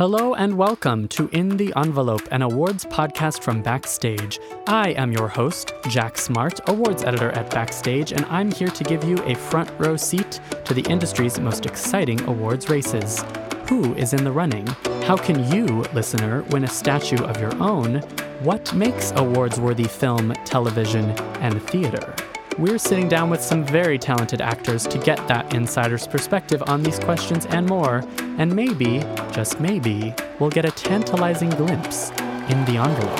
Hello and welcome to In the Envelope, an awards podcast from Backstage. I am your host, Jack Smart, awards editor at Backstage, and I'm here to give you a front row seat to the industry's most exciting awards races. Who is in the running? How can you, listener, win a statue of your own? What makes awards worthy film, television, and theater? We're sitting down with some very talented actors to get that insider's perspective on these questions and more, and maybe, just maybe, we'll get a tantalizing glimpse in the envelope.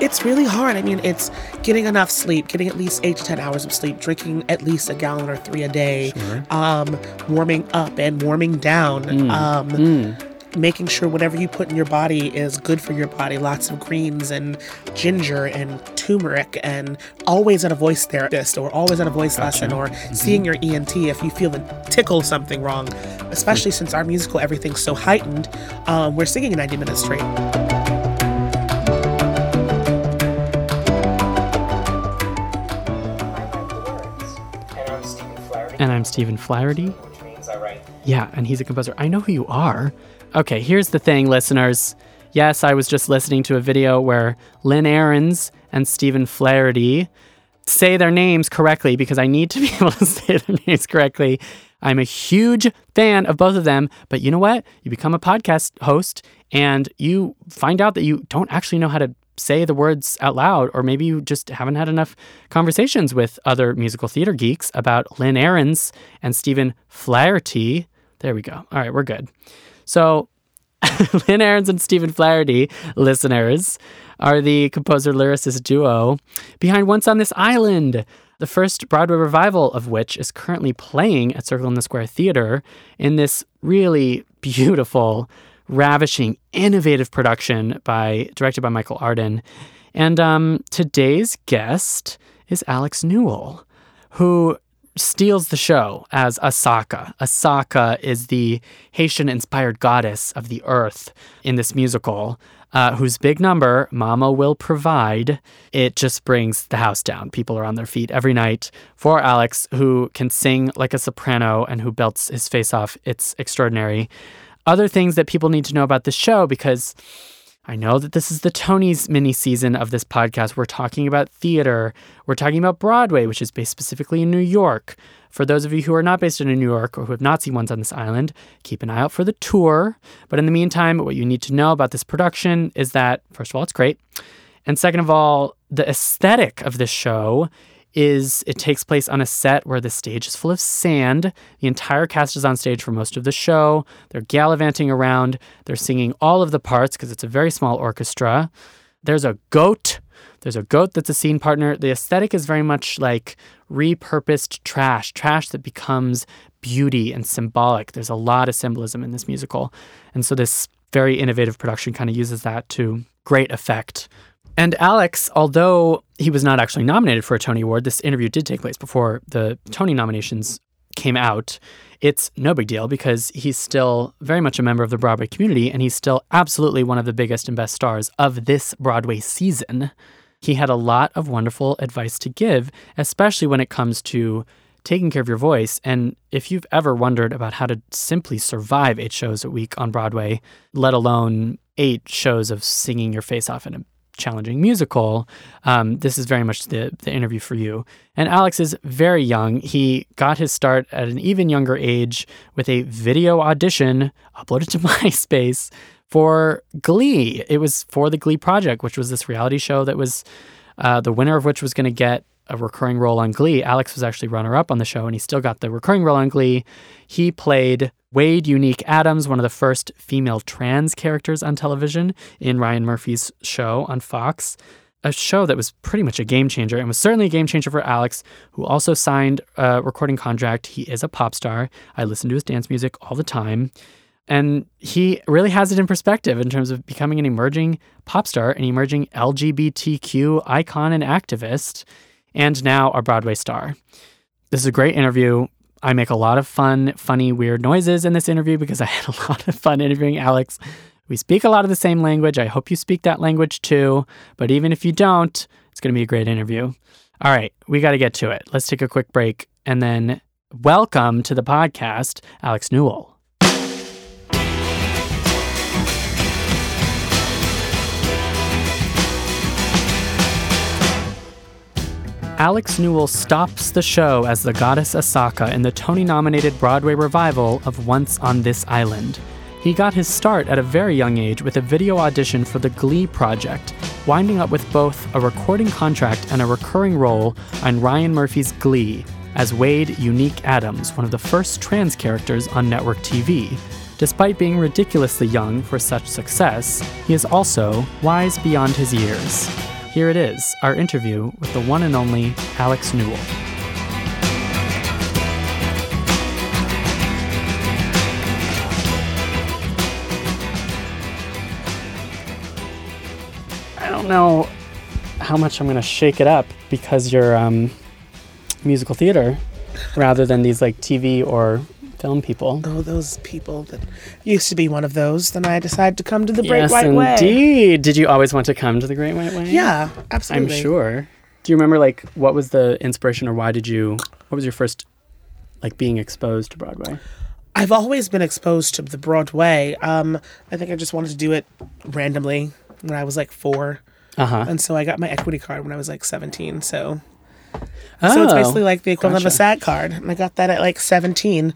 It's really hard. I mean, it's getting enough sleep, getting at least eight to 10 hours of sleep, drinking at least a gallon or three a day, Sure. um, warming up and warming down. Mm. Um, making sure whatever you put in your body is good for your body. Lots of greens and ginger and turmeric, and always at a voice therapist or always at a voice lesson or seeing your ENT if you feel the tickle something wrong. Especially since our musical everything's so heightened, um, we're singing 90 minutes straight. I write the words. And I'm Stephen Flaherty, And I'm Stephen Flaherty. which means I write Yeah, and he's a composer. I know who you are. Okay, here's the thing, listeners. Yes, I was just listening to a video where Lynn Ahrens and Stephen Flaherty say their names correctly because I need to be able to say their names correctly. I'm a huge fan of both of them, but you know what? You become a podcast host and you find out that you don't actually know how to say the words out loud, or maybe you just haven't had enough conversations with other musical theater geeks about Lynn Ahrens and Stephen Flaherty. There we go. All right, we're good. So, Lynn Ahrens and Stephen Flaherty, listeners, are the composer lyricist duo behind Once on This Island, the first Broadway revival of which is currently playing at Circle in the Square Theater in this really beautiful, ravishing, innovative production by directed by Michael Arden. And um, today's guest is Alex Newell, who steals the show as Asaka. Asaka is the Haitian inspired goddess of the earth in this musical, uh, whose big number, Mama Will Provide, it just brings the house down. People are on their feet every night for Alex, who can sing like a soprano and who belts his face off. It's extraordinary. Other things that people need to know about the show because I know that this is the Tony's mini season of this podcast. We're talking about theater. We're talking about Broadway, which is based specifically in New York. For those of you who are not based in New York or who have not seen Once on this Island, keep an eye out for the tour. But in the meantime, what you need to know about this production is that, first of all, it's great. And second of all, the aesthetic of this show is it takes place on a set where the stage is full of sand. The entire cast is on stage for most of the show. They're gallivanting around. They're singing all of the parts because it's a very small orchestra. There's a goat. There's a goat that's a scene partner. The aesthetic is very much like repurposed trash, trash that becomes beauty and symbolic. There's a lot of symbolism in this musical. And so this very innovative production kind of uses that to great effect. And Alex, although he was not actually nominated for a Tony Award, this interview did take place before the Tony nominations came out. It's no big deal because he's still very much a member of the Broadway community and he's still absolutely one of the biggest and best stars of this Broadway season. He had a lot of wonderful advice to give, especially when it comes to taking care of your voice. And if you've ever wondered about how to simply survive eight shows a week on Broadway, let alone eight shows of singing your face off in a challenging musical, um, this is very much the, the interview for you. And Alex is very young. He got his start at an even younger age with a video audition uploaded to MySpace for Glee. It was for the Glee Project, which was this reality show that was uh, the winner of which was going to get a recurring role on Glee. Alex was actually runner up on the show, and he still got the recurring role on Glee. He played Wade Unique Adams, one of the first female trans characters on television in Ryan Murphy's show on Fox. A show that was pretty much a game changer and was certainly a game changer for Alex, who also signed a recording contract. He is a pop star. I listen to his dance music all the time. And he really has it in perspective in terms of becoming an emerging pop star, an emerging LGBTQ icon and activist, and now a Broadway star. This is a great interview. I make a lot of fun, funny, weird noises in this interview because I had a lot of fun interviewing Alex. We speak a lot of the same language. I hope you speak that language too. But even if you don't, it's going to be a great interview. All right, we got to get to it. Let's take a quick break and then welcome to the podcast, Alex Newell. Alex Newell stops the show as the goddess Asaka in the Tony nominated Broadway revival of Once on This Island. He got his start at a very young age with a video audition for the Glee project, winding up with both a recording contract and a recurring role on Ryan Murphy's Glee as Wade Unique Adams, one of the first trans characters on network TV. Despite being ridiculously young for such success, he is also wise beyond his years. Here it is, our interview with the one and only Alex Newell. I don't know how much I'm going to shake it up because you're um, musical theater rather than these like TV or film people. Oh, those people that used to be one of those. Then I decided to come to the Great yes, White Way. indeed. Did you always want to come to the Great White Way? Yeah, absolutely. I'm sure. Do you remember like what was the inspiration or why did you what was your first like being exposed to Broadway? I've always been exposed to the Broadway. Um, I think I just wanted to do it randomly when I was like four, Uh-huh. and so I got my equity card when I was like seventeen. So, Oh, so it's basically like the equivalent of a SAG card, and I got that at like seventeen.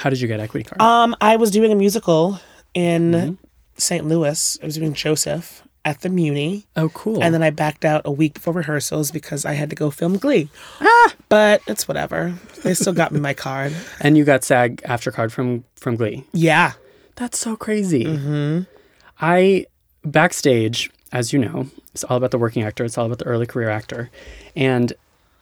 How did you get equity card? Um, I was doing a musical in Mm-hmm. St. Louis. I was doing Joseph at the Muny. oh, cool. And then I backed out a week before rehearsals because I had to go film Glee. Ah! But it's whatever. They still got me my card. and you got SAG-AFTRA card from from Glee. Yeah. That's so crazy. Mm-hmm. I backstage, as you know, it's all about the working actor. It's all about the early career actor, and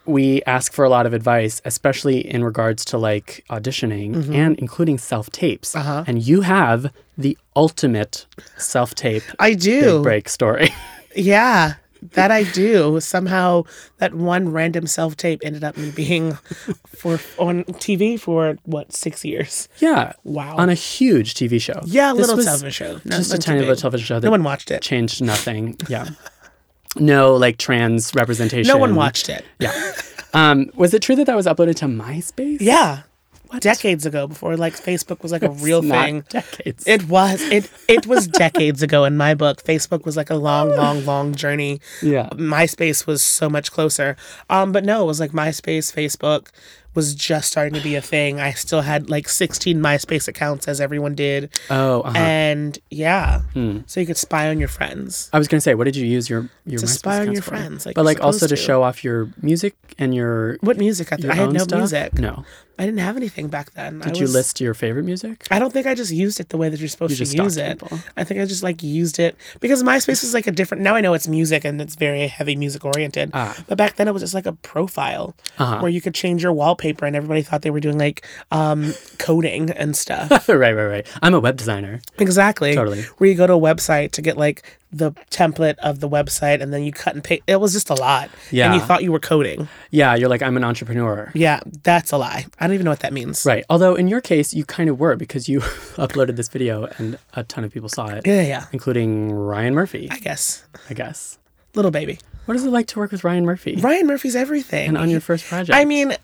we ask for a lot of advice, especially in regards to like auditioning and including self tapes. Uh-huh. And you have the ultimate self tape I do. break story. Yeah. That I do. Somehow that one random self tape ended up me being for on TV for what, six years. yeah. Wow. On a huge TV show. Yeah, a little television show. Just a tiny little television show that No one watched it. changed nothing. Yeah. No like trans representation. No one watched it. Yeah. Um, was it true that that was uploaded to MySpace? Yeah. Decades ago before like Facebook was like a real Not thing. Decades. It was. It it was decades ago in my book. Facebook was like a long, long, long journey. yeah. MySpace was so much closer. Um, but no, it was like MySpace, Facebook was just starting to be a thing. I still had like 16 MySpace accounts as everyone did. Oh, uh-huh. And yeah. Hmm. So you could spy on your friends. I was gonna say, what did you use your your To MySpace spy on your for? friends, like but like also to to. show off your music and your What music? I, your I had no stuff? music. No. I didn't have anything back then. Did I you list your favorite music? I don't think I just used it the way that you're supposed You to use it. people. I think I just like used it because MySpace is like a different. Now I know it's music and it's very heavy music oriented. Ah. But back then it was just like a profile Uh-huh. where you could change your wallpaper and everybody thought they were doing like um, coding and stuff. right, right, right. I'm a web designer. exactly. Totally. Where you go to a website to get like the template of the website and then you cut and paste. It was just a lot. Yeah. And you thought you were coding. Yeah, you're like I'm an entrepreneur. Yeah, that's a lie. I don't even know what that means. Right. Although in your case, you kind of were because you uploaded this video and a ton of people saw it, Yeah, yeah. including Ryan Murphy, I guess. I guess. Little baby. What is it like to work with Ryan Murphy? Ryan Murphy's everything. And on your first project? I mean,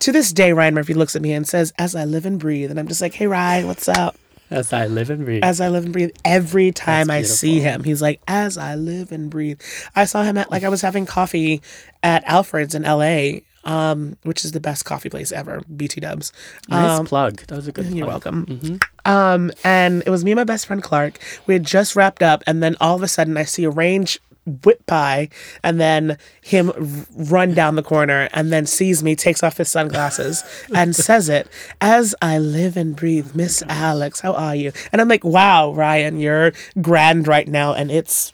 to this day, Ryan Murphy looks at me and says, "As I live and breathe," and I'm just like, "Hey, Ryan, what's up?" As I live and breathe. As I live and breathe, every time I see him, he's like, "As I live and breathe." I saw him at like I was having coffee at Alfred's in L.A., um, which is the best coffee place ever. BT Dubs. nice Um, plug. That was a good You're plug. welcome. Um, and it was me and my best friend Clark. We had just wrapped up, and then all of a sudden, I see a range whip by, and then him run down the corner, and then sees me, takes off his sunglasses, and says it as I live and breathe, Miss Alex, how are you? And I'm like, wow, Ryan, you're grand right now, and it's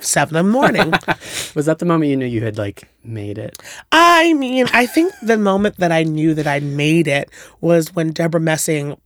seven in the morning. Was that the moment you knew you had like made it? I mean, I think the moment that I knew that I made it was when Debra Messing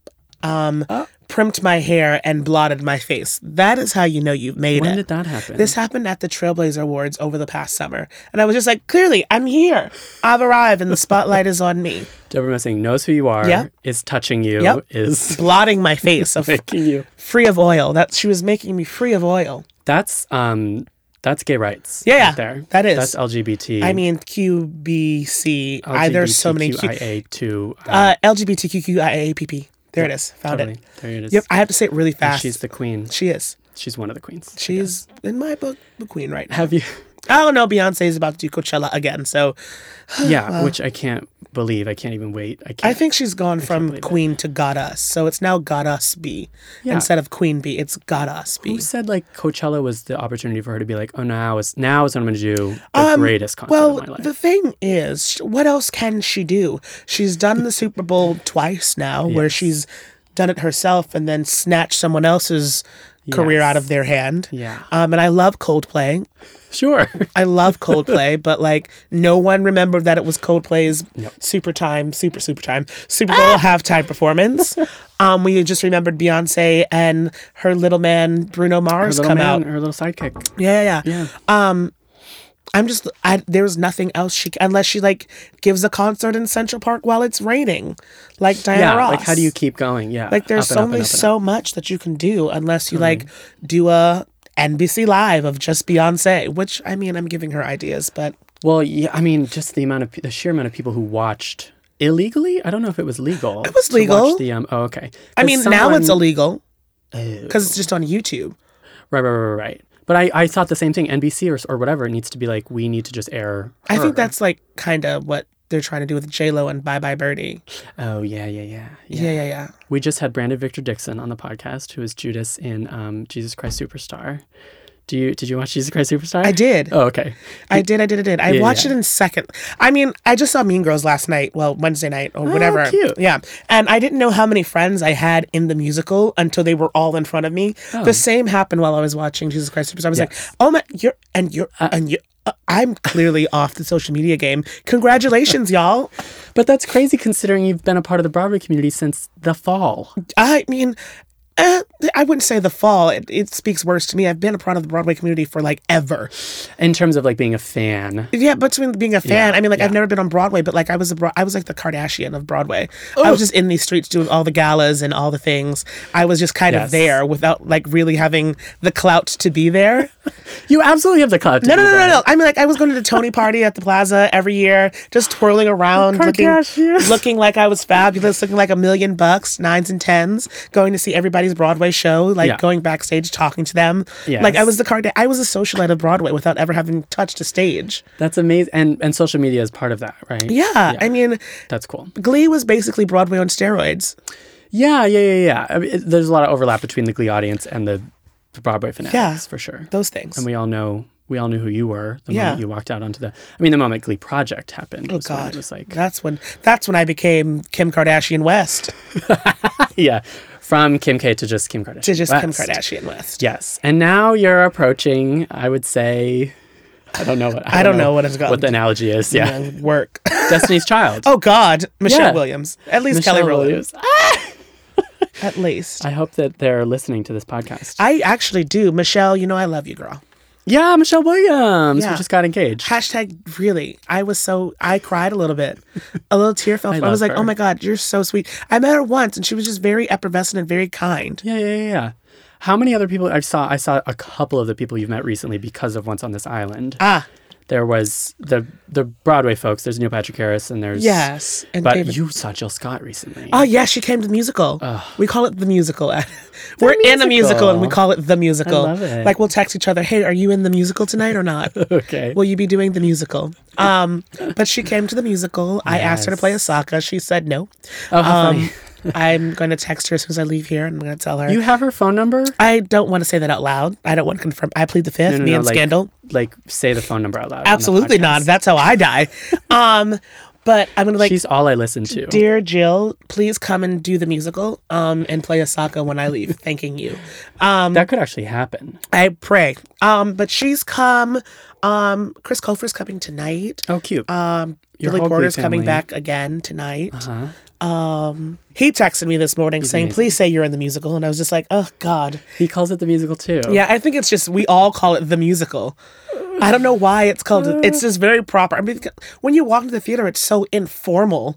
um, primped my hair and blotted my face. That is how you know you've made When it. When did that happen? This happened at the Trailblazer Awards over the past summer. And I was just like, clearly, I'm here. I've arrived and the spotlight is on me. Debra Messing knows who you are, Yep. is touching you, Yep. is Blotting my face of making you. free of oil. That she was making me free of oil. That's um that's gay rights. Yeah, right yeah, there. that is. That's LGBT. I mean, QBC. I, there's so many Q. Uh, LGBTQIAPP. There it is. Found totally. it. There it is. Yep, I have to say it really And fast. she's the queen. She is. She's one of the queens. She's in my book the queen right now. Have you Oh no, Beyonce is about to do Coachella again. So Yeah, which I can't believe. I can't even wait. I can't. I think she's gone from believe it. Queen to Goddess. So it's now Goddess Us B Yeah. instead of Queen B. It's Goddess Us B. Who said like Coachella was the opportunity for her to be like, oh, now is now is when I'm going to do the greatest concert Um, Well, of my life. the thing is, what else can she do? She's done the Super Bowl twice now, where she's done it herself and then snatched someone else's career out of their hand. Yeah. Um, and I love Coldplay. Sure. I love Coldplay, but like no one remembered that it was Coldplay's super time, super super time, Super Bowl Ah! halftime performance. Um, we just remembered Beyonce and her little man Bruno Mars little come man, out. her little sidekick. Yeah, yeah, yeah. Yeah. I'm just I there's nothing else she unless she like gives a concert in Central Park while it's raining, like Diana yeah. Ross. Like, how do you keep going? Yeah. like? There's Up and up and up and so much that you can do unless you like do a NBC Live of just Beyonce. Which I mean, I'm giving her ideas, but Well, yeah, I mean, just the amount of the sheer amount of people who watched illegally. I don't know if it was legal. It was legal. the um. Oh, okay. I mean now it's illegal because it's just on YouTube. Right, right, right, right. But I, I thought the same thing. NBC or, or whatever it needs to be like we need to just air. I think that's like kind of what they're trying to do with J Lo and Bye Bye Birdie. Oh yeah, yeah, yeah, yeah. Yeah, yeah, yeah. We just had Brandon Victor Dixon on the podcast, who is Judas in um, Jesus Christ Superstar. Do you did you watch Jesus Christ Superstar? I did. Oh, okay. I did, I did, I did. I Yeah, watched yeah. it in second. I mean, I just saw Mean Girls last night. Well, Wednesday night or whatever. Oh, cute. Yeah, and I didn't know how many friends I had in the musical until they were all in front of me. Oh. The same happened while I was watching Jesus Christ Superstar. I was like, Oh. Yes. my, you're and you're and you. I'm clearly off the social media game. Congratulations, y'all. But that's crazy considering you've been a part of the Broadway community since the fall. I mean, uh, I wouldn't say the fall. It, it speaks worse to me. I've been a part of the Broadway community for like ever. In terms of like being a fan. Yeah, but between being a fan, Yeah, I mean, like I've never been on Broadway, but like I was a I was like the Kardashian of Broadway. I was just in these streets doing all the galas and all the things. I was just kind Yes. of there without like really having the clout to be there. You absolutely have the clout. to No, no, no, no, no. I mean, like I was going to the Tony party at the Plaza every year, just twirling around, looking, looking like I was fabulous, looking like a million bucks, nines and tens, going to see Broadway show, like Yeah. going backstage, talking to them. Yes. Like I was the card. I was a socialite of Broadway without ever having touched a stage. That's amazing. And and social media is part of that, right? Yeah, I mean, That's cool. Glee was basically Broadway on steroids. Yeah, yeah, yeah, yeah. I mean, it, there's a lot of overlap between the Glee audience and the, the Broadway fanatics, Yeah. for sure. Those things. And we all know we all knew who you were the Yeah. moment you walked out onto the. I mean, the moment Glee Project happened. oh God, it was like that's when that's when I became Kim Kardashian West yeah, from Kim K to just Kim Kardashian. to just Kim Kardashian West. Yes, and now you're approaching. I would say, I don't know what I don't know what it's called. What the analogy is? Yeah, work. Destiny's Child. oh God, Michelle Yeah. Williams. At least Michelle Kelly Rowland. Williams. Ah! At least. I hope that they're listening to this podcast. I actually do. Michelle, you know I love you, girl. Yeah, Michelle Williams. Yeah. We just got engaged. Hashtag really. I was so I cried a little bit. A little tear fell. I, I was like, her. oh my God, you're so sweet. I met her once and she was just very effervescent and very kind. Yeah, yeah, yeah, yeah. How many other people I saw? I saw a couple of the people you've met recently because of Once on This Island. Ah, There was the the Broadway folks. There's Neil Patrick Harris, and there's yes. And But David. you saw Jill Scott recently. Oh yeah, she came to the musical. We call it the musical. We're in a musical and we call it the musical. love it. Like we'll text each other, "Hey, are you in the musical tonight or not? okay. Will you be doing the musical?" Um, but she came to the musical. I asked her to play Yes. Asaka. She said no. oh, Um, funny. I'm going to text her as soon as I leave here, and I'm going to tell her. You have her phone number? I don't want to say that out loud. I don't want to confirm. I plead the fifth. No, no, me no, and like- Scandal. Like, say the phone number out loud. Absolutely not. That's how I die. um, but I'm gonna like. She's all I listen to. Dear Jill, please come and do the musical um, and play Asaka when I leave. Thanking you. Um, that could actually happen. I pray. Um, but she's come. Um, Chris Colfer's coming tonight. Oh, cute. Um, Your Billy Porter's coming back again tonight. uh-huh. Um, he texted me this morning saying, amazing. "Please say you're in the musical," and I was just like, "Oh God." He calls it the musical too. Yeah, I think it's just we all call it the musical. I don't know why it's called. It's just very proper. I mean, when you walk into the theater, it's so informal.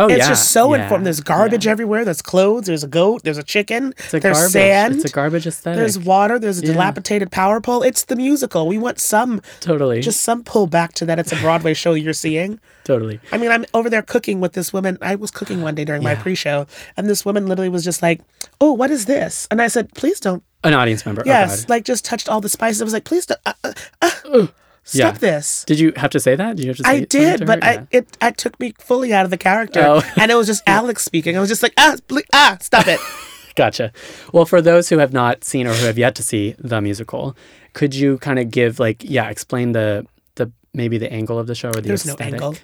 Oh, It's yeah. just so yeah. informal. There's garbage everywhere. There's clothes. There's a goat. There's a chicken. It's a there's garbage. sand. It's a garbage aesthetic. There's water. There's a Yeah. dilapidated power pole. It's the musical. We want some, totally. just some pull back to that. It's a Broadway show you're seeing. totally. I mean, I'm over there cooking with this woman. I was cooking one day during my pre-show, and this woman literally was just like, "Oh, what is this?" And I said, "Please don't." An audience member. Yes, Oh, God. like just touched all the spices. I was like, "Please don't." Uh, uh, uh. Stop Yeah. this. Did you have to say that? Did you have to say I did, but? I it, it took me fully out of the character, Oh. and it was just Alex speaking. I was just like, ah, ble- ah, stop it. Gotcha. Well, for those who have not seen or who have yet to see the musical, could you kind of give like yeah, explain the the maybe the angle of the show or the There's no aesthetic? angle.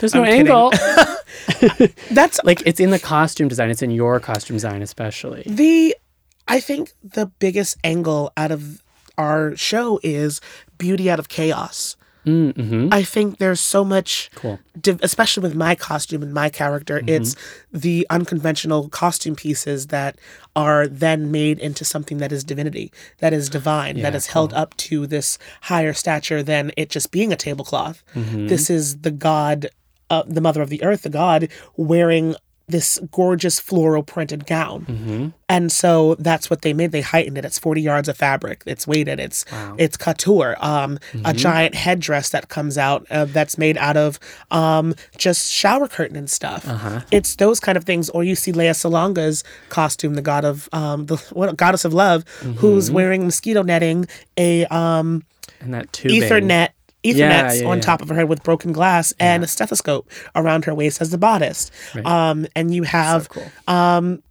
There's no I'm angle. That's like it's in the costume design. It's in your costume design especially. the. I think the biggest angle out of our show is beauty out of chaos. Mm-hmm. I think there's so much, Cool. div- especially with my costume and my character, Mm-hmm. it's the unconventional costume pieces that are then made into something that is divinity, that is divine, that Yeah, is held up to this higher stature than it just being a tablecloth. Mm-hmm. This is the god, uh, the mother of the earth, the god, wearing this gorgeous floral printed gown. Mm-hmm. And so that's what they made. They heightened it. It's 40 yards of fabric. It's weighted. It's Wow. it's couture. Um, a giant headdress that comes out uh, that's made out of um, just shower curtain and stuff. Uh-huh. It's those kind of things. Or you see Lea Salonga's costume, the god of um, the what, goddess of love, who's wearing mosquito netting, a um, And that tubing. Ethernet. Ethernets Yeah, yeah, on top of her head with broken glass and a stethoscope around her waist as the bodice. Right. Um, and you have So cool. Um,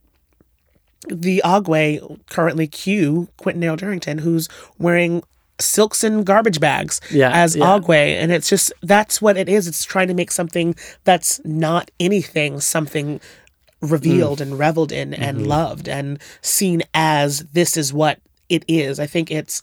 the Agwe, currently Q, Quentin Earl Darrington, who's wearing silks and garbage bags Yeah, as yeah. Agwe. And it's just, that's what it is. It's trying to make something that's not anything, something revealed mm. and reveled in and mm-hmm. loved and seen as this is what it is. I think it's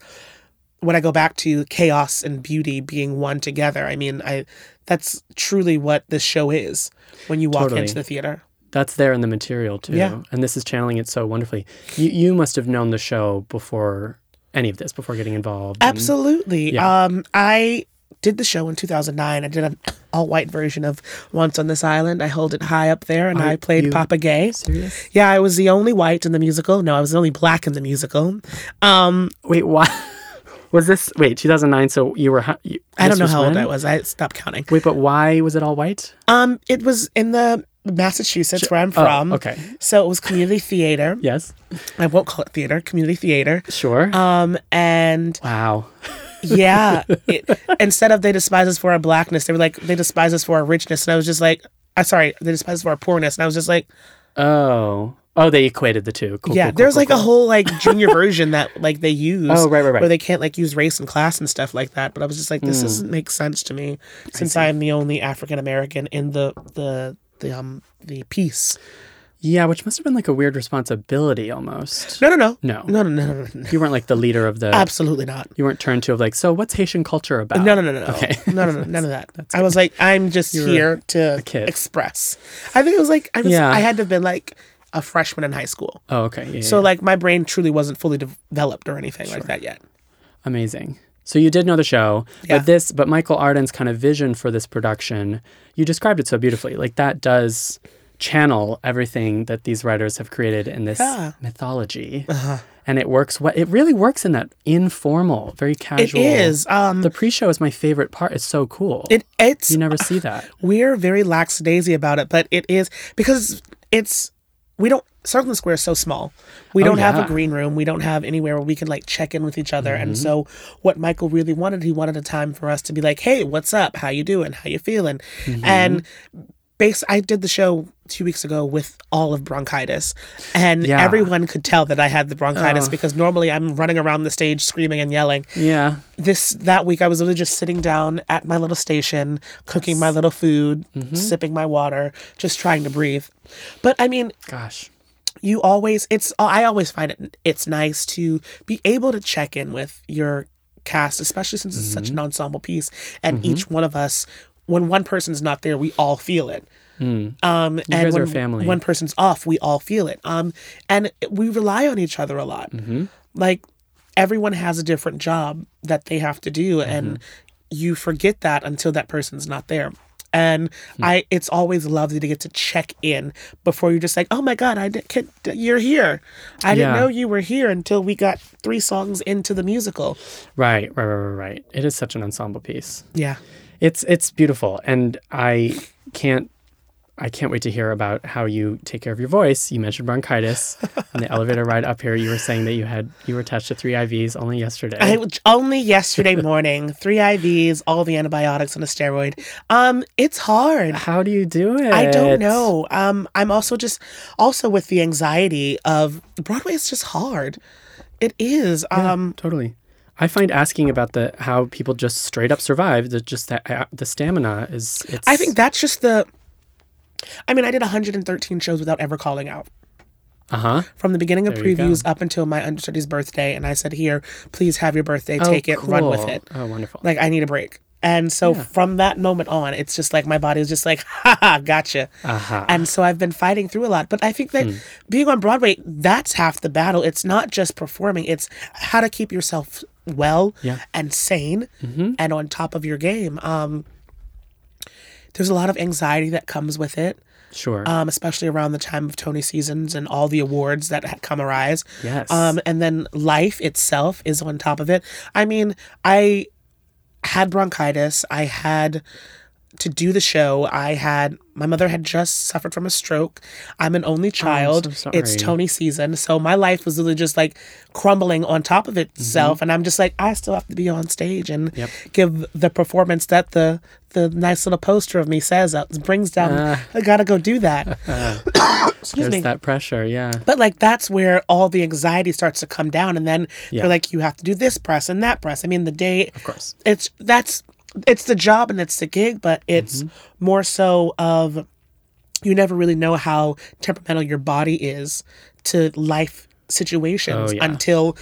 when I go back to chaos and beauty being one together. I mean, I that's truly what this show is when you walk Totally. into the theater. That's there in the material too. Yeah. And this is channeling it so wonderfully. You you must have known the show before any of this, before getting involved. and- Absolutely. Yeah. Um, I did the show in 2009. I did an all white version of Once on This Island. I held it high up there and Are I played Papa Ge. Serious? Yeah, I was the only white in the musical. No, I was the only black in the musical. Um, Wait, why? Was this wait 2009? So you were? You, I don't know how old? I was. I stopped counting. Wait, but why was it all white? Um, it was in the Massachusetts where I'm Oh, from. okay. So it was community theater. Yes. I won't call it theater, community theater. Sure. Um, and wow. yeah, it, instead of they despise us for our blackness, they were like they despise us for our richness, and I was just like, I'm sorry, they despise us for our poorness, and I was just like, Oh. Oh, they equated the two. Cool, yeah, cool, cool, there's like a whole like junior version that like they use. Oh, right, right, right. Where they can't like use race and class and stuff like that. But I was just like, this Hmm. doesn't make sense to me since I'm the only African American in the the the um the piece. Yeah, which must have been like a weird responsibility almost. No, no, no, No. no, no, no, no, no. You weren't like the leader of the. absolutely not. You weren't turned to of like, so what's Haitian culture about? No, no, no, no, no. Okay. no, no, no, none of that. I was like, I'm just were here to express. I think it was like I was, Yeah. I had to have been like a freshman in high school, Oh, okay. Yeah, so yeah. like my brain truly wasn't fully developed or anything like that yet. Amazing. So you did know the show, Yeah. but this, but Michael Arden's kind of vision for this production, you described it so beautifully. Like that does channel everything that these writers have created in this Yeah. mythology, Uh-huh. and it works. What it really works in that informal, very It casual. is. Um, The pre-show is my favorite part. It's so cool. it it's you never see that. we're very lackadaisy about it, but it is because it's we don't Circle Square is so small. We Oh, don't have a green room. We don't have anywhere where we can like check in with each other. Mm-hmm. And so what Michael really wanted, he wanted a time for us to be like, "Hey, what's up? How you doing? How you feeling?" Mm-hmm. And base I did the show two weeks ago with all of bronchitis, and Yeah. everyone could tell that I had the bronchitis Oh. because normally I'm running around the stage screaming and yelling Yeah. this that week I was literally just sitting down at my little station, cooking my little food, Mm-hmm. sipping my water, just trying to breathe. But I mean, Gosh. you always it's I always find it it's nice to be able to check in with your cast, especially since it's such an ensemble piece and each one of us when one person's not there, we all feel it. Um, and guys when are family. one person's off, we all feel it. Um, and we rely on each other a lot. Like everyone has a different job that they have to do, and you forget that until that person's not there. And I, it's always lovely to get to check in before you're just like, oh my god, I did, can, you're here. I didn't know you were here until we got three songs into the musical. Right. Right. Right. Right. Right. It is such an ensemble piece. Yeah, It's it's beautiful, and I can't I can't wait to hear about how you take care of your voice. You mentioned bronchitis on the elevator ride up here. You were saying that you had you were attached to three IVs only yesterday. I only yesterday morning, three IVs, all the antibiotics and a steroid. Um, it's hard. how do you do it? I don't know. Um, I'm also just also with the anxiety of Broadway is just hard. It is. Um, Totally. I find asking about the how people just straight up survive the just that uh, the stamina is it's I think that's just the. I mean, I did 113 shows without ever calling out. uh-huh. From the beginning of There previews up until my understudy's birthday, and I said, "Here, please have your birthday. Take it, run with it. Oh, wonderful. Like I need a break." And so from that moment on, it's just like my body is just like, "Ha ha, gotcha." uh-huh. And so I've been fighting through a lot. But I think that Hmm. being on Broadway, that's half the battle. It's not just performing, it's how to keep yourself well Yeah. Mm-hmm. and sane and on top of your game. Um, there's a lot of anxiety that comes with it, Sure. um, especially around the time of Tony seasons and all the awards that ha- come arise. Yes. Um, and then life itself is on top of it. I mean, I had bronchitis. I had to do the show. I had my mother had just suffered from a stroke. I'm an only child. Oh, so it's. Tony season, so my life was literally just like crumbling on top of itself, and I'm just like I still have to be on stage and Mm-hmm. Yep. give the performance that the the nice little poster of me says uh, brings down. Ah. I gotta go do that. Excuse me. that pressure, yeah. But like that's where all the anxiety starts to come down, and then Yeah. they're like, you have to do this press and that press. I mean, the day, Of course. it's that's it's the job and it's the gig, but it's Mm-hmm. more so of you never really know how temperamental your body is to life situations Oh, yeah. until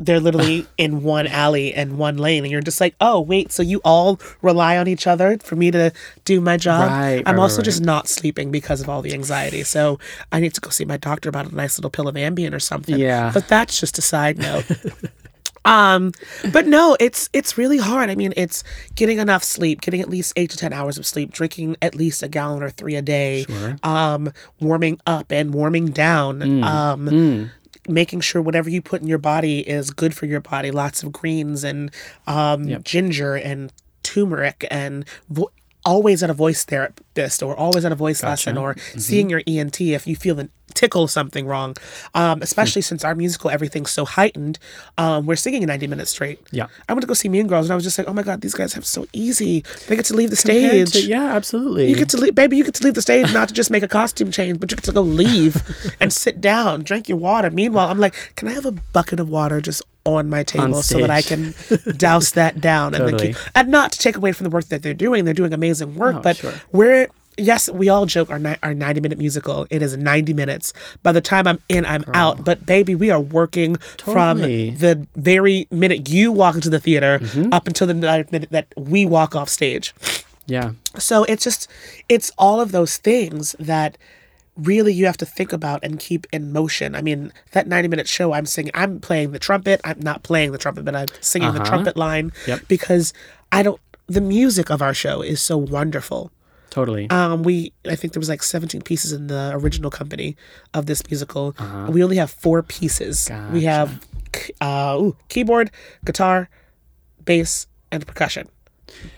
they're literally in one alley and one lane and you're just like oh wait so you all rely on each other for me to do my job Right, i'm right, also right. just not sleeping because of all the anxiety so i need to go see my doctor about a nice little pill of ambien or something Yeah. but that's just a side note um but no it's it's really hard i mean it's getting enough sleep getting at least eight to ten hours of sleep drinking at least a gallon or three a day Sure. um warming up and warming down Mm. um making sure whatever you put in your body is good for your body lots of greens and um ginger and turmeric and vo- always at a voice therapist or always at a voice lesson or Mm-hmm. seeing your ENT if you feel the tickle something wrong um, especially since our musical everything's so heightened um, we're singing 90 minutes straight Yeah. I went to go see Mean Girls and I was just like oh my god these guys have so easy they get to leave the Compared stage to- yeah, absolutely. you get to leave, baby. You get to leave the stage not to just make a costume change, but you get to go leave and sit down, drink your water. Meanwhile, I'm like, can I have a bucket of water just on my table so that I can douse that down and then keep, and not to take away from the work that they're doing. They're doing amazing work, Oh, but sure. we're yes, we all joke our ni- our 90 minute musical. It is 90 minutes. By the time I'm in, I'm out. But baby, we are working Totally. from the very minute you walk into the theater Mm-hmm. up until the minute that we walk off stage. yeah. So it's just it's all of those things that really you have to think about and keep in motion. I mean, that 90 minute show I'm singing I'm playing the trumpet. I'm not playing the trumpet, but I'm singing the Uh-huh. trumpet line Yep. because I don't the music of our show is so wonderful. Totally. Um, we I think there was like 17 pieces in the original company of this musical. Uh-huh. We only have four pieces. We have uh, ooh, keyboard, guitar, bass, and percussion.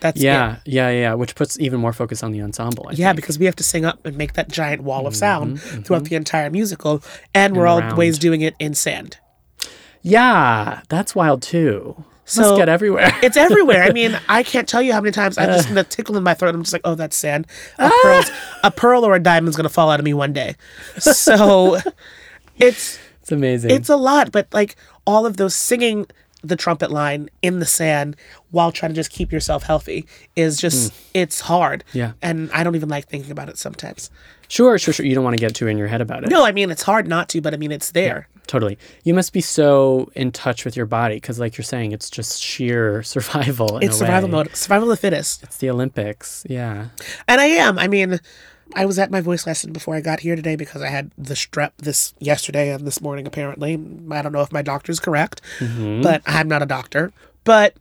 That's it. yeah, yeah, yeah, which puts even more focus on the ensemble. I Yeah, think. because we have to sing up and make that giant wall of sound throughout the entire musical, and we're around. always doing it in sand. Yeah, that's wild too. So- get everywhere. It's everywhere. I mean, I can't tell you how many times I'm just gonna tickle in my throat. I'm just like, oh, that's sand. A, ah. pearl's, a pearl or a diamond's gonna fall out of me one day. So it's it's amazing. it's a lot, but like all of those singing the trumpet line in the sand while trying to just keep yourself healthy is just mm. it's hard. Yeah. and I don't even like thinking about it sometimes. sure, sure, sure. You don't want to get too in your head about it. No, I mean it's hard not to, but I mean it's there. Totally. You must be so in touch with your body because, like you're saying, it's just sheer survival. In It's survival way. mode, survival of the fittest. It's the Olympics. Yeah. And I am. I mean, I was at my voice lesson before I got here today because I had the strep this yesterday and this morning, apparently. I don't know if my doctor's correct, Mm-hmm. but I'm not a doctor. But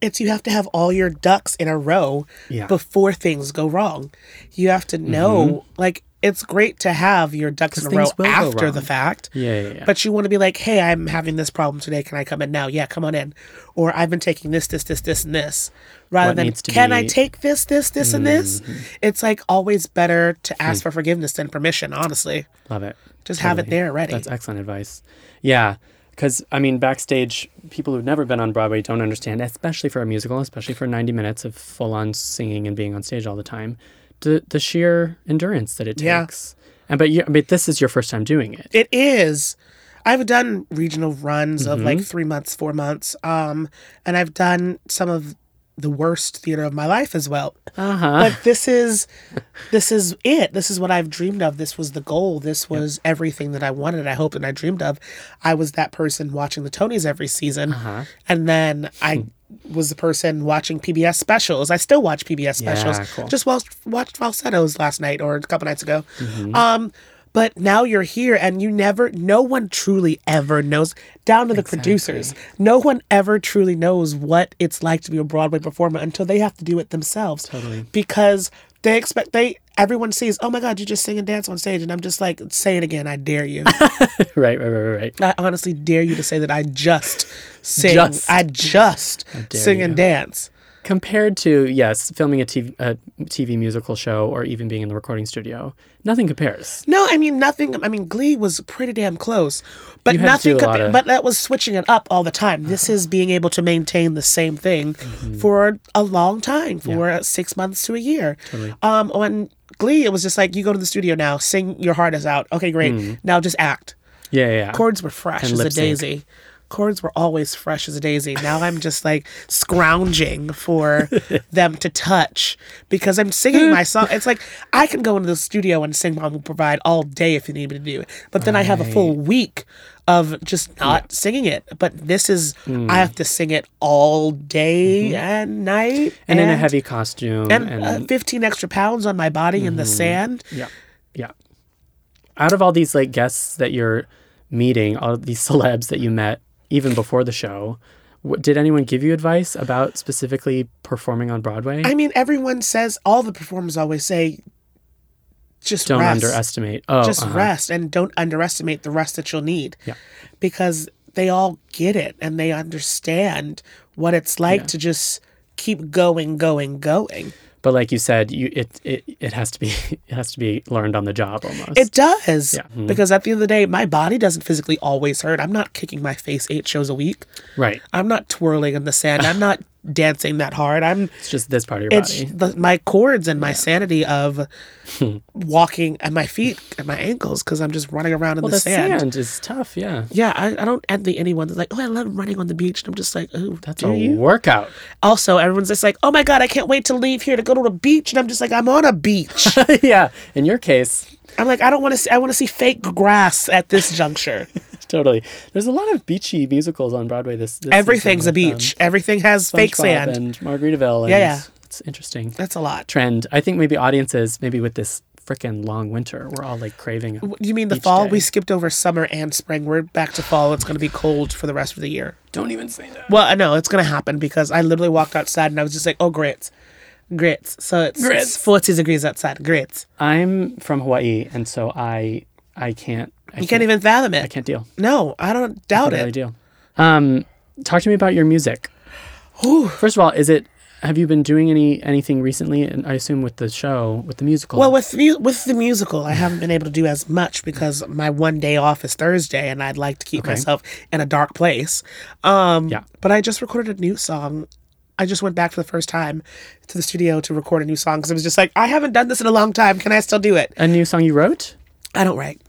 it's you have to have all your ducks in a row Yeah. before things go wrong. You have to know, Mm-hmm. like, it's great to have your ducks in a row things will go after the fact. Yeah, yeah, yeah. But you want to be like, hey, I'm having this problem today. Can I come in now? Yeah, come on in. Or I've been taking this, this, this, this, and this. Rather What than, can I take this, this, this, and this? Mm-hmm. It's like always better to Hmm. ask for forgiveness than permission, honestly. Love it. Just have it there ready. That's excellent advice. Yeah. Because, I mean, backstage, people who've never been on Broadway don't understand, especially for a musical, especially for 90 minutes of full on singing and being on stage all the time, the, the sheer endurance that it Yeah. takes. And but you, but this is your first time doing it. It is. I've done regional runs of Mm-hmm. like three months, four months, um, and I've done some of the worst theater of my life as well. Uh huh. But this is, this is it. This is what I've dreamed of. This was the goal. This was everything that I wanted. I hoped and I dreamed of. I was that person watching the Tonys every season, Uh-huh. and then I was the person watching PBS specials. I still watch PBS specials. Yeah, cool. Just watched watched falsettos last night or a couple nights ago. Mm-hmm. Um, but now you're here, and you never. No one truly ever knows. Down to the producers, no one ever truly knows what it's like to be a Broadway performer until they have to do it themselves. Totally. Because they expect they everyone sees. Oh my God, you just sing and dance on stage, and I'm just like, say it again. I dare you. right, right, right, right. I honestly dare you to say that I just sing. Just. I just dare sing and dance. Compared to, yes, filming a TV, a TV musical show or even being in the recording studio, nothing compares. No, I mean nothing. I mean Glee was pretty damn close, but You nothing. compa- of- But that was switching it up all the time. This is being able to maintain the same thing Mm-hmm. for a long time, for uh, six months to a year. Um, on Glee, it was just like you go to the studio now, sing your heart is out. Okay, great. Mm-hmm. Now just act. Yeah, yeah, yeah. Chords were fresh And as a daisy. Chords were always fresh as a daisy. Now I'm just like scrounging for them to touch because I'm singing my song. It's like I can go into the studio and sing Mom Will Provide all day if you need me to do it. But then I have a full week of just not singing it. But this is, Mm. I have to sing it all day and night. Mm-hmm. and in a heavy costume. And, And, uh, 15 extra pounds on my body in the sand. yeah, yeah. Out of all these like guests that you're meeting, all of these celebs that you met even before the show, did anyone give you advice about specifically performing on Broadway? I mean, everyone says, all the performers always say, just Don't rest. underestimate. Oh, just uh-huh. rest and don't underestimate the rest that you'll need. Yeah. Because they all get it and they understand what it's like to just keep going, going, going. But like you said, you it, it it has to be it has to be learned on the job almost. It does. Yeah. Mhm. Because at the end of the day, my body doesn't physically always hurt. I'm not kicking my face eight shows a week. right. I'm not twirling in the sand. I'm not dancing that hard. I'm It's just this part of your it's body. the, my cords and my sanity of walking and my feet and my ankles because I'm just running around in Well, the, the sand. sand is tough. Yeah, Yeah, I, I don't envy anyone that's like, oh, I love running on the beach. And I'm just like, oh, that's a you? workout. Also, everyone's just like, oh my God, I can't wait to leave here to go to the beach. And I'm just like, I'm on a beach. yeah. In your case, I'm like, I don't want to see, I want to see fake grass at this juncture. totally. There's a lot of beachy musicals on Broadway. This, this Everything's a beach. Everything has um, fake sand. and Margaritaville. And Yeah, yeah. It's interesting That's a lot. trend. I think maybe audiences, maybe with this frickin' long winter, we're all like craving. You mean the fall? day. We skipped over summer and spring. We're back to fall. It's going to be cold for the rest of the year. Don't even say that. Well, I know it's going to happen because I literally walked outside and I was just like, oh, grits. Grits. So it's, Grits. it's 40 degrees outside. Grits. I'm from Hawaii, and so I I can't. I You can't even fathom it. I can't deal. No, I don't doubt it. I really it. deal. Um, talk to me about your music. Whew. First of all, is it? Have you been doing any anything recently? And I assume with the show, with the musical. Well, with mu- with the musical, I haven't been able to do as much because my one day off is Thursday, and I'd like to keep Okay. myself in a dark place. Um, Yeah. But I just recorded a new song. I just went back for the first time to the studio to record a new song because I was just like, I haven't done this in a long time. Can I still do it? a new song you wrote, I don't write.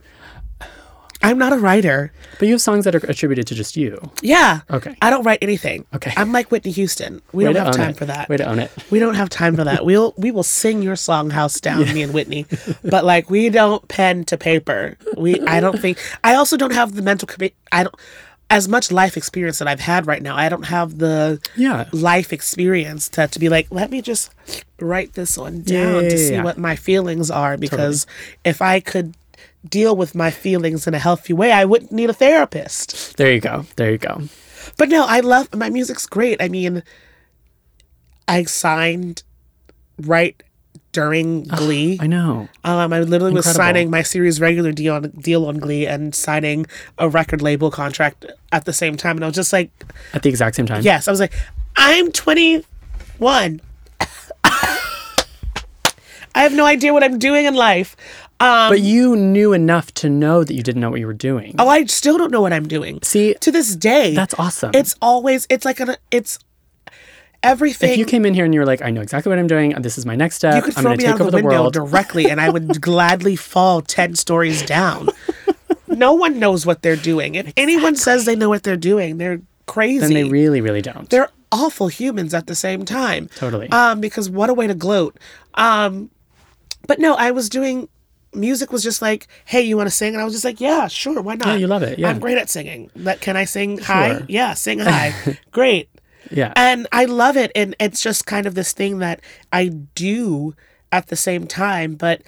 I'm not a writer. but you have songs that are attributed to just you. Yeah. Okay. I don't write anything. Okay. I'm like Whitney Houston. We Way don't have time it. for that. Way to own it. We don't have time for that. We'll we will sing your song house down, me and Whitney. But like we don't pen to paper. We I don't think I also don't have the mental capa- I don't as much life experience that I've had right now. I don't have the Yeah. life experience to, to be like, let me just write this one down Yeah, to yeah, see yeah. what my feelings are because if I could deal with my feelings in a healthy way, I wouldn't need a therapist. There you go. There you go. But no, I love my music's great. I mean, I signed right during Glee. I know. Um, I literally was signing my series regular deal on, deal on Glee and signing a record label contract at the same time, and I was just like, At the exact same time. yes, I was like, I'm 21. I have no idea what I'm doing in life. Um, But you knew enough to know that you didn't know what you were doing. oh, I still don't know what I'm doing. See, To this day, that's awesome. it's always it's like an it's everything. if you came in here and you were like, I know exactly what I'm doing. This is my next step. You could I'm throw going to me take out the the window world. directly, and I would gladly fall ten stories down. no one knows what they're doing. If anyone says they know what they're doing, they're crazy. Then they really, really don't. they're awful humans at the same time. Totally. Um, because what a way to gloat. Um, but no, I was doing. Music was just like, hey, you want to sing? And I was just like, yeah, sure, why not? Yeah, you love it, yeah. I'm great at singing. That can I sing high? Sure. Yeah, sing high. great. Yeah. And I love it. And it's just kind of this thing that I do at the same time. But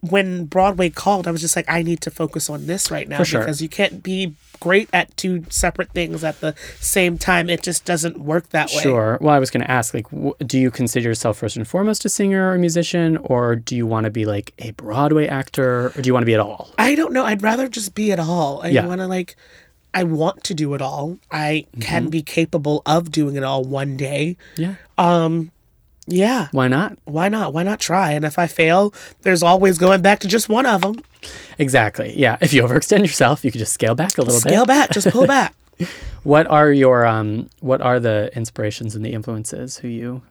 when Broadway called, I was just like, I need to focus on this right now sure. because you can't be great at two separate things at the same time. It just doesn't work that way. Sure. Well, I was going to ask, like, w- do you consider yourself first and foremost a singer or a musician, or do you want to be like a Broadway actor, or do you want to be at all? I don't know. I'd rather just be at all. I Yeah. want to like. I want to do it all. I Mm-hmm. can be capable of doing it all one day. Yeah. Yeah. Why not? Why not? Why not try? And if I fail, there's always going back to just one of them. Exactly. Yeah. If you overextend yourself, you can just scale back a little Scale bit. Scale back. Just pull back. What are your um? What are the inspirations and the influences who you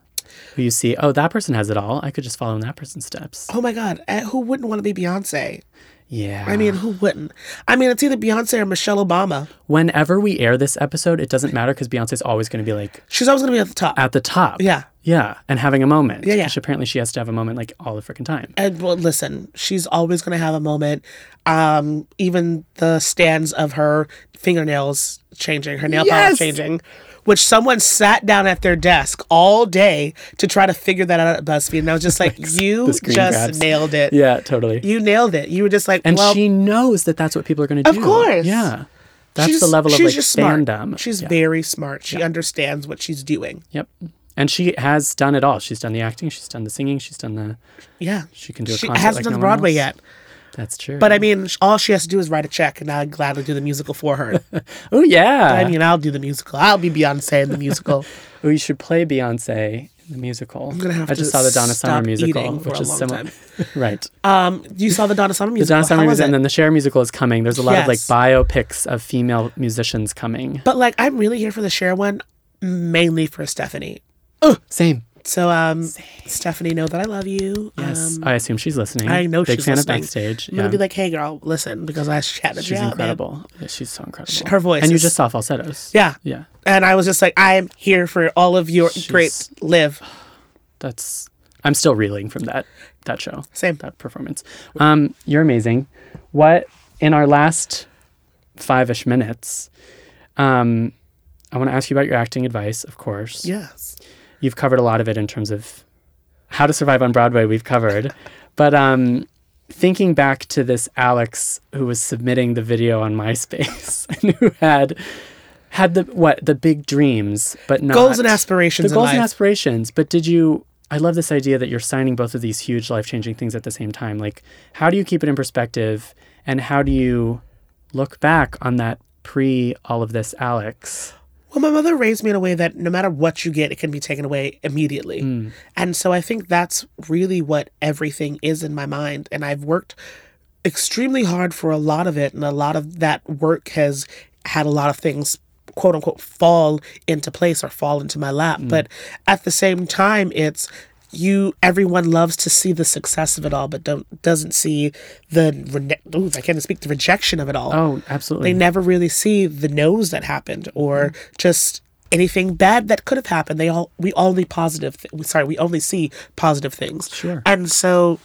who you see? Oh, that person has it all. I could just follow in that person's steps. Oh my God. eh, Who wouldn't want to be Beyonce? Yeah. I mean, who wouldn't? I mean, it's either Beyonce or Michelle Obama. whenever we air this episode, it doesn't matter because Beyonce's always going to be like She's always going to be at the top. at the top. Yeah. Yeah, and having a moment. Yeah, yeah. Apparently, she has to have a moment like all the freaking time. And well, listen, she's always going to have a moment. Um, even the stands of her fingernails changing, her nail Yes! polish changing, which someone sat down at their desk all day to try to figure that out at BuzzFeed. And I was just like, you just grabs. nailed it. Yeah, totally. You nailed it. You were just like, and well, she knows that that's what people are going to do. Of course. Yeah. That's she's- the level of like fandom. She's yeah. very smart. She understands what she's doing. Yep. And she has done it all. She's done the acting. She's done the singing. She's done the. Yeah. She can do a She concert hasn't like done no Broadway yet. That's true. But I mean, all she has to do is write a check, and I'll gladly do the musical for her. oh yeah. I mean, I'll do the musical. I'll be Beyonce in the musical. oh, you should play Beyonce in the musical. I'm gonna have I to just saw the Donna Summer musical, which is similar. right. Um, you saw the Donna Summer musical. The. Donna Summer How musical, and then the Cher musical is coming. There's a lot of like Yes. biopics of female musicians coming. But like, I'm really here for the Cher one, mainly for Stephanie. Same. So, um, Stephanie, know that I love you. Yes, Um, I assume she's listening. I know Big she's fan listening. of backstage. I'm Yeah, gonna be like, hey, girl, listen, because I chatted she's you out, incredible. Yeah, she's so incredible. her voice and you is- just saw falsettos. Yeah. yeah. And I was just like, I'm here for all of your She's- great live. That's. I'm still reeling from that that show. Same. That performance. Um, you're amazing. What in our last five-ish minutes? Um, I want to ask you about your acting advice, of course. Yes. You've covered a lot of it in terms of how to survive on Broadway. We've covered, but um, thinking back to this Alex who was submitting the video on MySpace and who had had the what the big dreams, but not Goals and aspirations the goals and aspirations. But did you? I love this idea that you're signing both of these huge life changing things at the same time. Like, how do you keep it in perspective, and how do you look back on that pre all of this Alex? Well, my mother raised me in a way that no matter what you get, it can be taken away immediately. Mm. And so I think that's really what everything is in my mind. And I've worked extremely hard for a lot of it. And a lot of that work has had a lot of things, quote unquote, fall into place or fall into my lap. Mm. But at the same time, it's you everyone loves to see the success of it all but don't doesn't see the rene- ooh, I can't speak the rejection of it all Oh, absolutely. they never really see the no's that happened or mm-hmm. just anything bad that could have happened they all we only positive th- sorry we only see positive things Sure. and so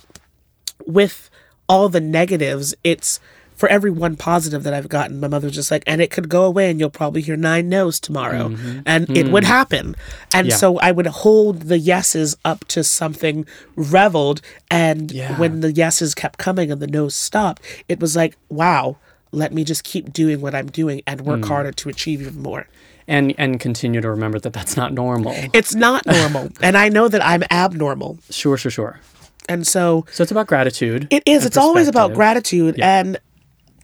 with all the negatives it's for every one positive that I've gotten, my mother's just like, and it could go away, and you'll probably hear nine no's tomorrow, mm-hmm. and it hmm. would happen. And Yeah. so I would hold the yeses up to something reveled, and Yeah. when the yeses kept coming and the no's stopped, it was like, wow, let me just keep doing what I'm doing and work hmm. harder to achieve even more. and and continue to remember that that's not normal. It's not normal, and I know that I'm abnormal. Sure, sure, sure. And so So it's about gratitude. it is. It's always about gratitude. Yeah. And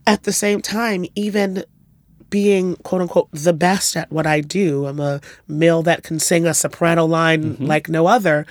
at the same time, even being quote unquote the best at what I do, I'm a male that can sing a soprano line Mm-hmm. like no other.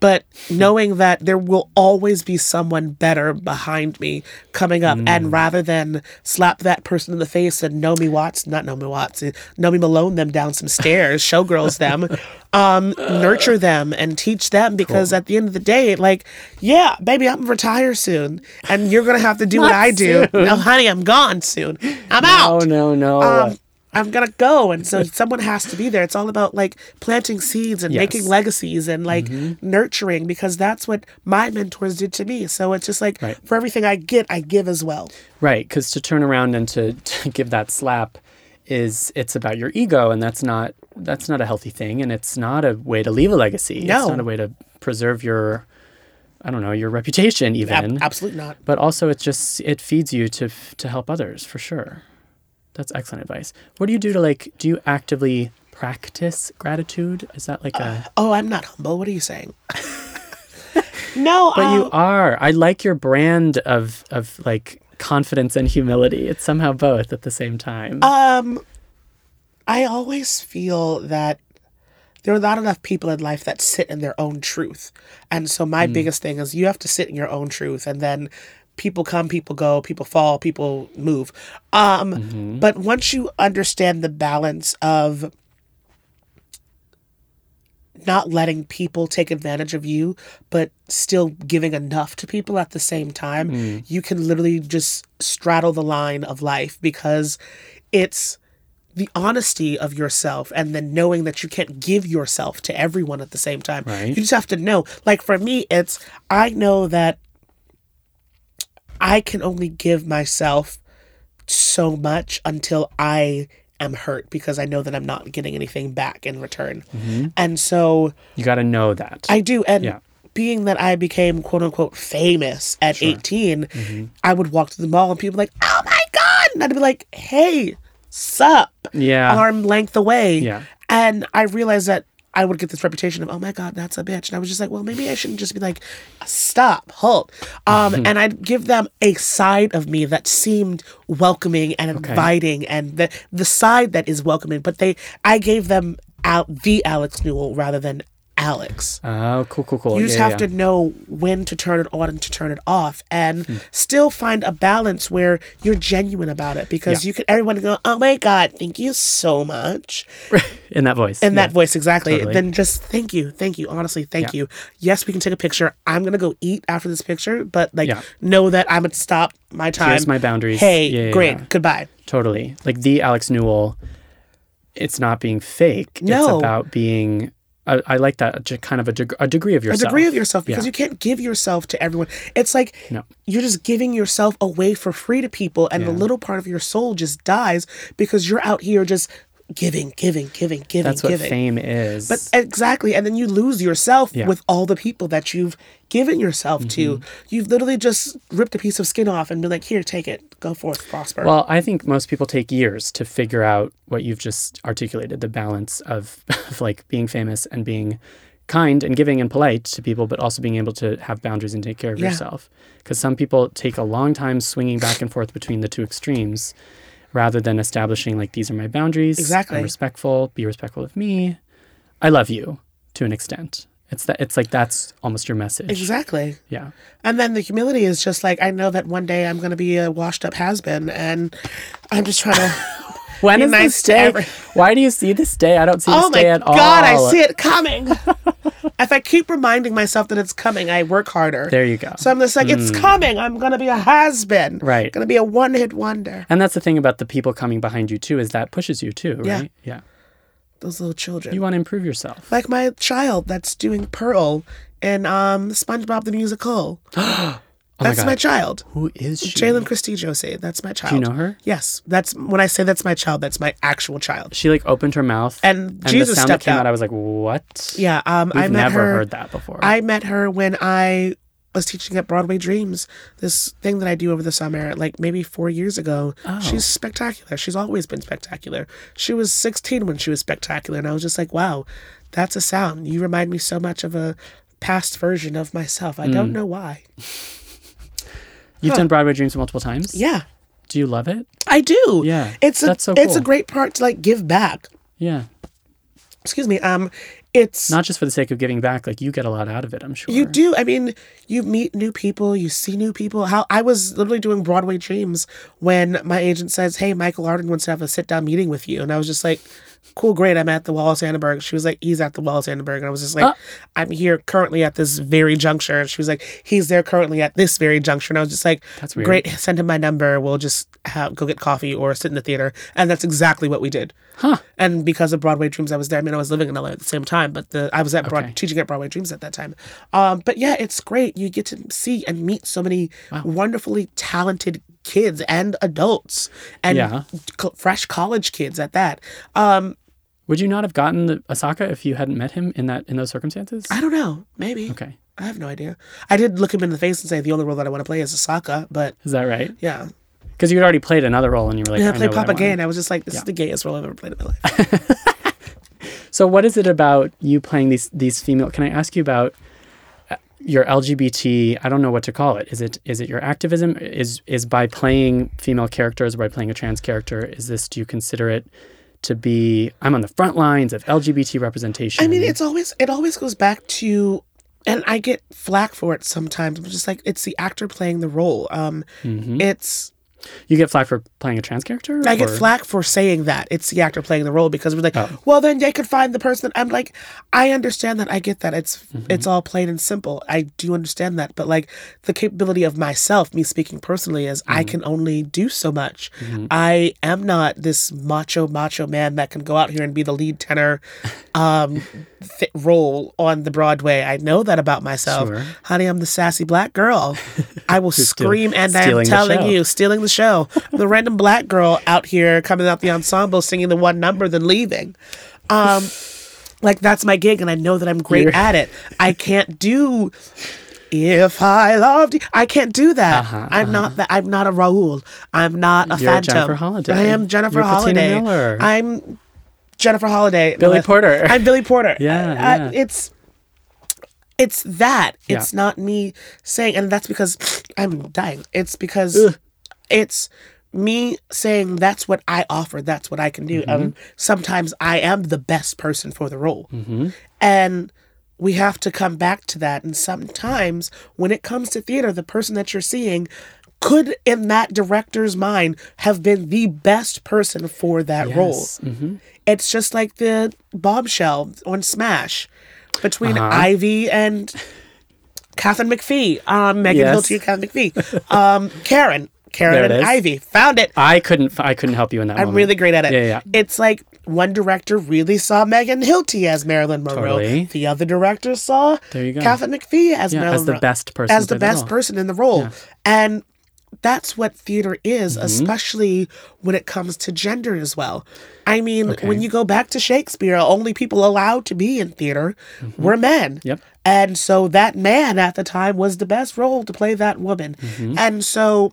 But knowing that there will always be someone better behind me coming up, Mm. and rather than slap that person in the face and Naomi Watts, not Naomi Watts, uh, Naomi Malone them down some stairs, showgirls them, um, nurture them and teach them because at the end of the day, like, yeah, baby, I'm retire soon, and you're gonna have to do what I do. soon. No, honey, I'm gone soon. I'm out. Oh no no. Um, I'm gonna go, and so someone has to be there. It's all about like planting seeds and Yes. making legacies and like Mm-hmm. nurturing because that's what my mentors did to me. So it's just like Right. for everything I get, I give as well. Right, because to turn around and to, to give that slap is it's about your ego, and that's not that's not a healthy thing, and it's not a way to leave a legacy. No. It's not a way to preserve your, I don't know, your reputation Ab- even. absolutely not. But also, it just it feeds you to to help others for sure. That's excellent advice. What do you do to like? Do you actively practice gratitude? Is that like a? Oh, I'm not humble. What are you saying? no, But you um, are. I like your brand of of like confidence and humility. It's somehow both at the same time. Um, I always feel that there are not enough people in life that sit in their own truth. And so my biggest thing is you have to sit in your own truth and then people come, people go, people fall, people move. Um, but once you understand the balance of not letting people take advantage of you, but still giving enough to people at the same time, you can literally just straddle the line of life because it's the honesty of yourself and then knowing that you can't give yourself to everyone at the same time. Right. You just have to know. Like for me, it's I know that I can only give myself so much until I am hurt because I know that I'm not getting anything back in return. Mm-hmm. And so you got to know that. I do. And Yeah. being that I became quote unquote famous at 18, mm-hmm. I would walk to the mall and people like, oh my God. And I'd be like, hey, sup? Yeah. Arm length away. Yeah. And I realized that I would get this reputation of, oh my God, that's a bitch. And I was just like, well, maybe I shouldn't just be like, stop, halt. Um, and I'd give them a side of me that seemed welcoming and inviting and the, the side that is welcoming. But they, I gave them out the Alex Newell rather than Alex. oh, cool, cool, cool. You just Yeah, have yeah. to know when to turn it on and to turn it off, and Hmm. still find a balance where you're genuine about it. Because Yeah. you can everyone go, "Oh my god, thank you so much," in that voice. in that voice exactly. totally. Then just thank you, thank you, honestly, thank you. Yes, we can take a picture. I'm gonna go eat after this picture, but like know that I'm gonna stop my time. Here's my boundaries. Hey, great, goodbye. Totally. Like the Alex Newell, it's not being fake. No. It's about being. I, I like that kind of a, deg- a degree of yourself. a degree of yourself because Yeah. you can't give yourself to everyone. It's like No. you're just giving yourself away for free to people, and the Yeah. little part of your soul just dies because you're out here just giving, giving, giving, giving, That's what giving. fame is. But exactly, and then you lose yourself Yeah. with all the people that you've given yourself to. Mm-hmm. You've literally just ripped a piece of skin off and been like, "Here, take it, go forth, prosper." Well, I think most people take years to figure out what you've just articulated the balance of, of like being famous and being kind and giving and polite to people, but also being able to have boundaries and take care of Yeah. yourself. Because some people take a long time swinging back and forth between the two extremes rather than establishing, like, these are my boundaries. Exactly. I'm respectful, be respectful of me. I love you to an extent. It's that it's like that's almost your message. exactly. Yeah. And then the humility is just like I know that one day I'm going to be a washed up has been, and I'm just trying to. When is nice this day? every- Why do you see this day? I don't see this oh my day at all. Oh my god, I see it coming. if I keep reminding myself that it's coming, I work harder. There you go. So I'm just like, it's coming. I'm gonna be a has been. Right. Gonna be a one hit wonder. And that's the thing about the people coming behind you too, is that pushes you too, Yeah. right? Yeah. Those little children. You want to improve yourself. like my child that's doing Pearl in um SpongeBob the Musical. Oh That's God. my child. Who is she? Jai'Len Christine Josey. That's my child. Do you know her? Yes. That's when I say that's my child, that's my actual child. She like opened her mouth And the Jesus sound that came out. out. I was like, what? Yeah, um We've I met never her heard that before. I met her when I was teaching at Broadway Dreams, this thing that I do over the summer, like maybe four years ago. Oh. She's spectacular. She's always been spectacular. She was 16 when she was spectacular, and I was just like, wow, that's a sound. You remind me so much of a past version of myself. I Mm. don't know why. You've done Broadway Dreams multiple times. Yeah, Do you love it? I do. Yeah, It's a that's so it's a great part to like give back. Yeah. Excuse me. Um, it's Not just for the sake of giving back. Like you get a lot out of it. I'm sure. You do. I mean, you meet new people, you see new people. How I was literally doing Broadway Dreams when my agent says, "Hey, Michael Arden wants to have a sit down meeting with you," and I was just like, "Cool, great. I'm at the Wallis Annenberg." She was like, "He's at the Wallis Annenberg," and I was just like, Ah. "I'm here currently at this very juncture." And she was like, "He's there currently at this very juncture," and I was just like, That's weird. Great. Send him my number. We'll just have, go get coffee or sit in the theater," and that's exactly what we did. Huh. And because of Broadway Dreams, I was there. I mean, I was living in LA at the same time, but the I was at Broad, Okay. teaching at Broadway Dreams at that time. Um, but yeah, it's great. You get to see and meet so many wonderfully talented kids and adults and Yeah. co- fresh college kids at that. Um, Would you not have gotten the Asaka if you hadn't met him in that in those circumstances? I don't know. Maybe. Okay. I have no idea. I did look him in the face and say the only role that I want to play is Asaka, but Is that right? yeah. Because you had already played another role and you were like, And I, I played Papa I Ge, and I was just like, this Yeah. is the gayest role I've ever played in my life. So what is it about you playing these these female? Can I ask you about your LGBT? I don't know what to call it. Is it is it your activism? Is is by playing female characters or by playing a trans character? Is this do you consider it to be? I'm on the front lines of LGBT representation. I mean, it's always it always goes back to, and I get flack for it sometimes. I'm just like it's the actor playing the role. Um, Mhm. it's you get flack for playing a trans character. I get or- flack for saying that it's the actor playing the role because we're like, Oh. well, then they could find the person. I'm like, I understand that. I get that. It's Mm-hmm. it's all plain and simple. I do understand that. But like the capability of myself, me speaking personally, is I Mm-hmm. can only do so much. I am not this macho macho man that can go out here and be the lead tenor um, th- role on the Broadway. I know that about myself, Sure. honey. I'm the sassy black girl. I will scream and I'm telling you, stealing the show. The random black girl out here coming out the ensemble singing the one number, then leaving. Um, like that's my gig, and I know that I'm great You're- at it. I can't do. If I loved you, I can't do that. Uh-huh, I'm not that. I'm not a Raoul. I'm not a You're phantom. Jennifer Holliday. I am Jennifer You're Holliday. I'm Jennifer Holliday. Billy Porter. I'm Billy Porter. Yeah, I- yeah. it's it's that. Yeah. It's not me saying, and that's because I'm dying. It's because Ugh. it's me saying that's what I offer. That's what I can do. Mm-hmm. And sometimes I am the best person for the role, Mm-hmm. and we have to come back to that. And sometimes when it comes to theater, the person that you're seeing could, in that director's mind, have been the best person for that role. Yes. hmm It's just like the bombshell on Smash between Uh-huh. Ivy and Katharine McPhee. Um, Megan Yes. Hilty and Katharine McPhee. Um, Karen. Karen and is. Ivy. Found it. I couldn't. I couldn't help you in that. I'm moment. really great at it. Yeah, yeah. It's like one director really saw Megan Hilty as Marilyn Monroe. Totally. The other director saw There you go. Katharine McPhee as Yeah, Marilyn as the Monroe best person as the the best role. person in the role. Yeah. And that's what theater is, Mm-hmm. especially when it comes to gender as well. I mean, Okay. when you go back to Shakespeare, only people allowed to be in theater were men. Mm-hmm. Yep. And so that man at the time was the best role to play that woman. Mm-hmm. And so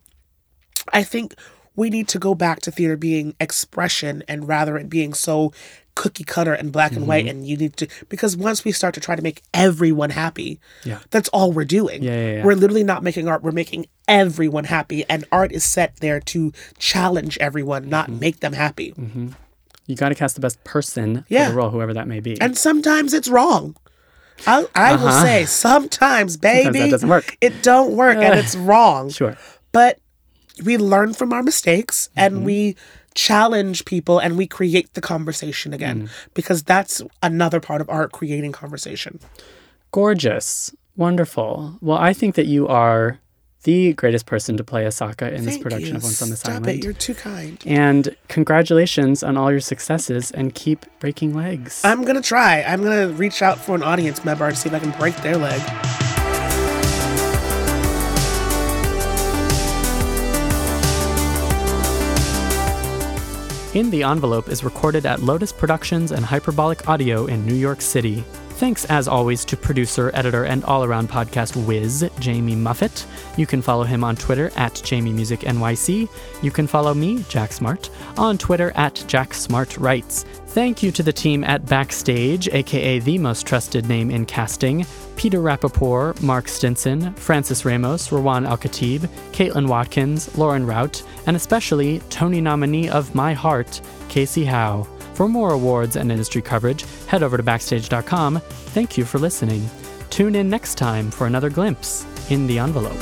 I think we need to go back to theater being expression and rather it being so cookie cutter and black and Mm-hmm. white and you need to because once we start to try to make everyone happy Yeah. that's all we're doing Yeah, yeah, yeah. we're literally not making art we're making everyone happy and art is set there to challenge everyone not Mm-hmm. make them happy You got to cast the best person Yeah. for the role, whoever that may be. and sometimes it's wrong I, I will Uh-huh. say sometimes baby that doesn't work. it don't work and it's wrong sure. but we learn from our mistakes Mm-hmm. and we challenge people and we create the conversation again Mm. because that's another part of art creating conversation Gorgeous. Wonderful. Well, I think that you are the greatest person to play Asaka in this production you. of Once on this Stop Island. it you're too kind And congratulations on all your successes and keep breaking legs. i'm gonna try i'm gonna reach out for an audience member and see if i can break their leg In the Envelope is recorded at Lotus Productions and Hyperbolic Audio in New York City. Thanks, as always, to producer, editor, and all around podcast whiz, Jamie Muffett. You can follow him on Twitter at JamieMusicNYC. You can follow me, Jack Smart, on Twitter at Jack Smart Writes. Thank you to the team at Backstage, aka the most trusted name in casting Peter Rappaport, Mark Stinson, Francis Ramos, Rawan Al Khatib, Caitlin Watkins, Lauren Rout, and especially Tony nominee of My Heart, Casey Howe. For more awards and industry coverage, head over to Backstage.com. Thank you for listening. Tune in next time for another glimpse in the envelope.